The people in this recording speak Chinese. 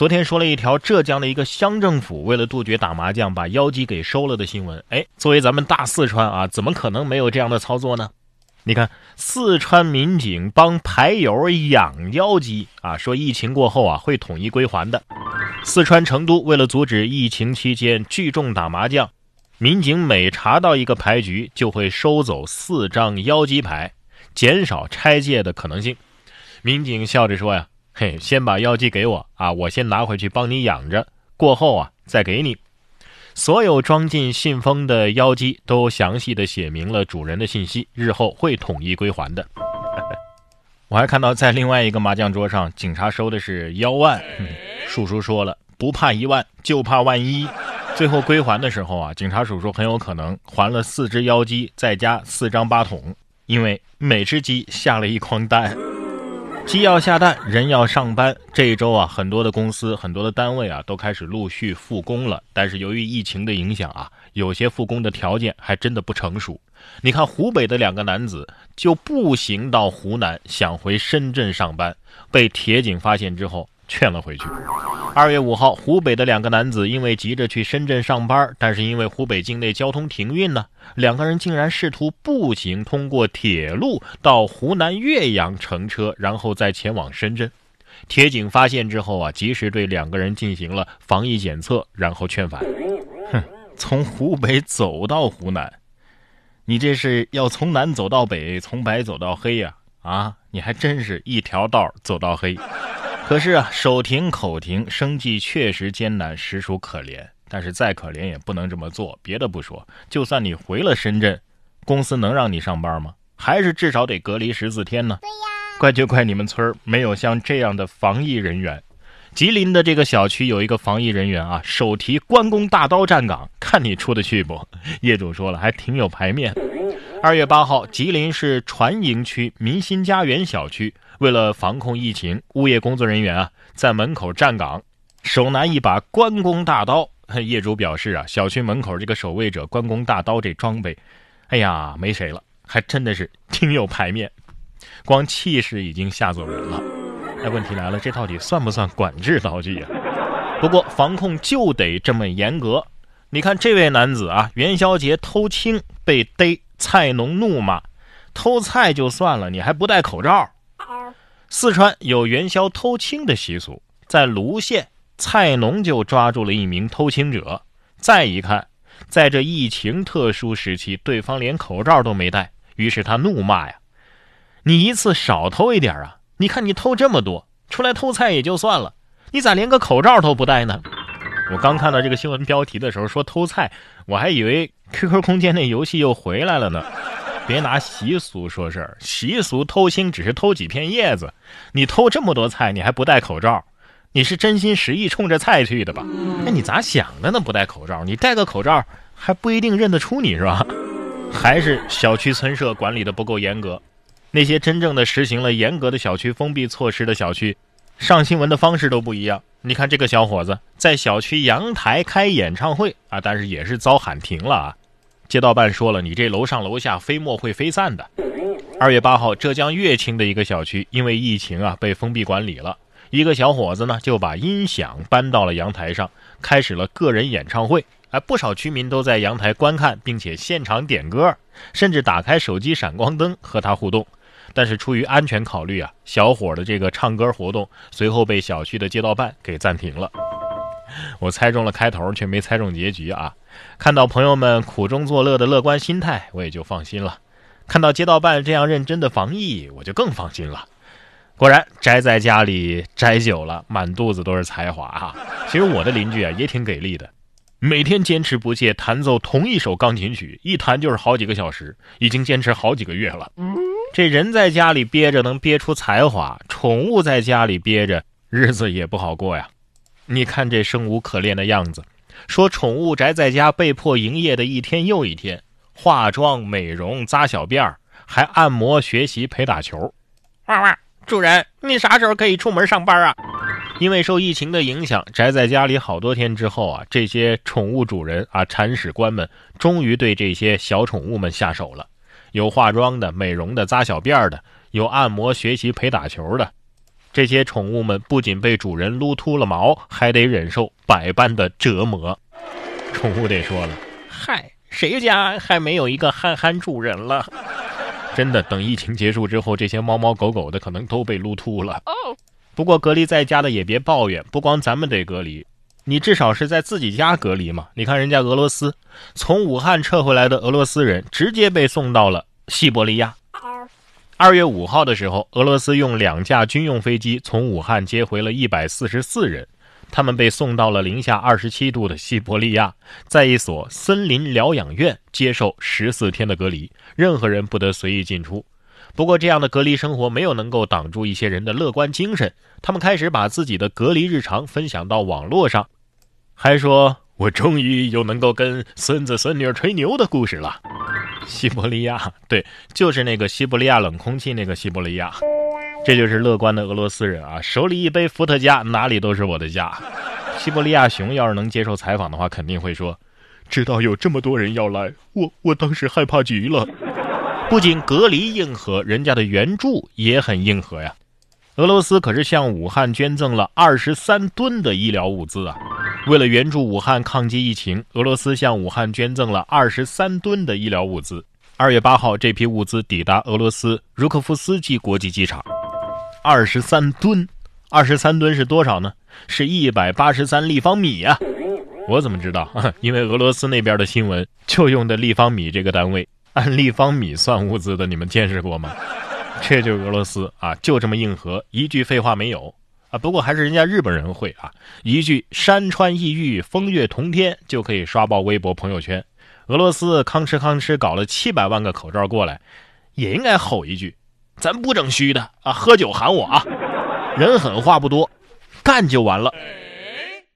昨天说了一条浙江的一个乡政府为了杜绝打麻将把妖姬给收了的新闻。哎，作为咱们大四川啊，怎么可能没有这样的操作呢？你看，四川民警帮牌友养妖姬啊，说疫情过后啊会统一归还的。四川成都为了阻止疫情期间聚众打麻将，民警每查到一个牌局就会收走四张妖姬牌，减少拆借的可能性。民警笑着说呀：“嘿，先把妖姬给我啊，我先拿回去帮你养着，过后啊再给你。”所有装进信封的妖姬都详细的写明了主人的信息，日后会统一归还的。我还看到在另外一个麻将桌上，警察收的是幺万。叔叔说了，不怕一万，就怕万一。最后归还的时候啊，警察叔叔很有可能还了四只妖姬，再加四张八筒，因为每只鸡下了一筐蛋。鸡要下蛋，人要上班。这一周啊，很多的公司、很多的单位啊，都开始陆续复工了。但是由于疫情的影响啊，有些复工的条件还真的不成熟。你看，湖北的两个男子就步行到湖南，想回深圳上班，被铁警发现之后。劝了回去。二月五号，湖北的两个男子因为急着去深圳上班，但是因为湖北境内交通停运呢，两个人竟然试图步行通过铁路到湖南岳阳乘车，然后再前往深圳。铁警发现之后啊，及时对两个人进行了防疫检测，然后劝返。哼，从湖北走到湖南，你这是要从南走到北，从白走到黑呀？啊，你还真是一条道走到黑。可是啊，手停口停，生计确实艰难，实属可怜。但是再可怜也不能这么做。别的不说，就算你回了深圳，公司能让你上班吗？还是至少得隔离十四天呢？对呀，怪就怪你们村没有像这样的防疫人员。吉林的这个小区有一个防疫人员啊，手提关公大刀站岗，看你出得去不？业主说了，还挺有排面。二月八号，吉林市船营区民心家园小区。为了防控疫情，物业工作人员啊在门口站岗，手拿一把关公大刀。业主表示啊，小区门口这个守卫者关公大刀这装备，哎呀，没谁了，还真的是挺有排面，光气势已经吓走人了。那问题来了，这到底算不算管制刀具啊？不过防控就得这么严格。你看这位男子啊，元宵节偷青被逮，菜农怒骂：偷菜就算了，你还不戴口罩。四川有元宵偷青的习俗，在泸县，菜农就抓住了一名偷青者。再一看，在这疫情特殊时期，对方连口罩都没戴，于是他怒骂呀：“你一次少偷一点啊！你看你偷这么多，出来偷菜也就算了，你咋连个口罩都不戴呢？”我刚看到这个新闻标题的时候说偷菜，我还以为 QQ 空间那游戏又回来了呢。别拿习俗说事儿，习俗偷青只是偷几片叶子，你偷这么多菜，你还不戴口罩，你是真心实意冲着菜去的吧？哎，你咋想的呢？不戴口罩，你戴个口罩还不一定认得出你是吧？还是小区村社管理的不够严格？那些真正的实行了严格的小区封闭措施的小区，上新闻的方式都不一样。你看这个小伙子在小区阳台开演唱会啊，但是也是遭喊停了啊。街道办说了，你这楼上楼下飞沫会飞散的。二月八号，浙江乐清的一个小区因为疫情啊被封闭管理了，一个小伙子呢就把音响搬到了阳台上，开始了个人演唱会。哎，不少居民都在阳台观看，并且现场点歌，甚至打开手机闪光灯和他互动。但是出于安全考虑啊，小伙的这个唱歌活动随后被小区的街道办给暂停了。我猜中了开头，却没猜中结局啊！看到朋友们苦中作乐的乐观心态，我也就放心了；看到街道办这样认真的防疫，我就更放心了。果然，宅在家里宅久了，满肚子都是才华啊！其实我的邻居啊也挺给力的，每天坚持不懈弹奏同一首钢琴曲，一弹就是好几个小时，已经坚持好几个月了。这人在家里憋着能憋出才华，宠物在家里憋着，日子也不好过呀。你看这生无可恋的样子，说宠物宅在家被迫营业的一天又一天，化妆、美容、扎小辫儿，还按摩、学习、陪打球。哇哇，主人，你啥时候可以出门上班啊？因为受疫情的影响，宅在家里好多天之后啊，这些宠物主人啊、铲屎官们终于对这些小宠物们下手了。有化妆的、美容的、扎小辫儿的，有按摩、学习、陪打球的。这些宠物们不仅被主人撸秃了毛，还得忍受百般的折磨。宠物得说了：“嗨，谁家还没有一个憨憨主人了？” 真的，等疫情结束之后，这些猫猫狗狗的可能都被撸秃了。不过隔离在家的也别抱怨，不光咱们得隔离，你至少是在自己家隔离嘛。你看人家俄罗斯，从武汉撤回来的俄罗斯人直接被送到了西伯利亚。二月五号的时候，俄罗斯用两架军用飞机从武汉接回了一百四十四人，他们被送到了零下二十七度的西伯利亚，在一所森林疗养院接受十四天的隔离，任何人不得随意进出。不过，这样的隔离生活没有能够挡住一些人的乐观精神，他们开始把自己的隔离日常分享到网络上，还说：“我终于有能够跟孙子孙女吹牛的故事了。”西伯利亚，对，就是那个西伯利亚冷空气那个西伯利亚，这就是乐观的俄罗斯人啊！手里一杯伏特加，哪里都是我的家。西伯利亚熊要是能接受采访的话，肯定会说：“知道有这么多人要来，我我当时害怕极了。”不仅隔离硬核，人家的援助也很硬核呀。俄罗斯可是向武汉捐赠了二十三吨的医疗物资啊！为了援助武汉抗击疫情，俄罗斯向武汉捐赠了二十三吨的医疗物资。二月八号，这批物资抵达俄罗斯茹科夫斯基国际机场。二十三吨，二十三吨是多少呢？是一百八十三立方米呀！我怎么知道？因为俄罗斯那边的新闻就用的立方米这个单位，按立方米算物资的，你们见识过吗？这就是俄罗斯啊，就这么硬核，一句废话没有。啊，不过还是人家日本人会啊，一句山川异域，风月同天就可以刷爆微博朋友圈。俄罗斯吭哧吭哧搞了七百万个口罩过来，也应该吼一句：“咱不整虚的啊，喝酒喊我啊！”人狠话不多，干就完了。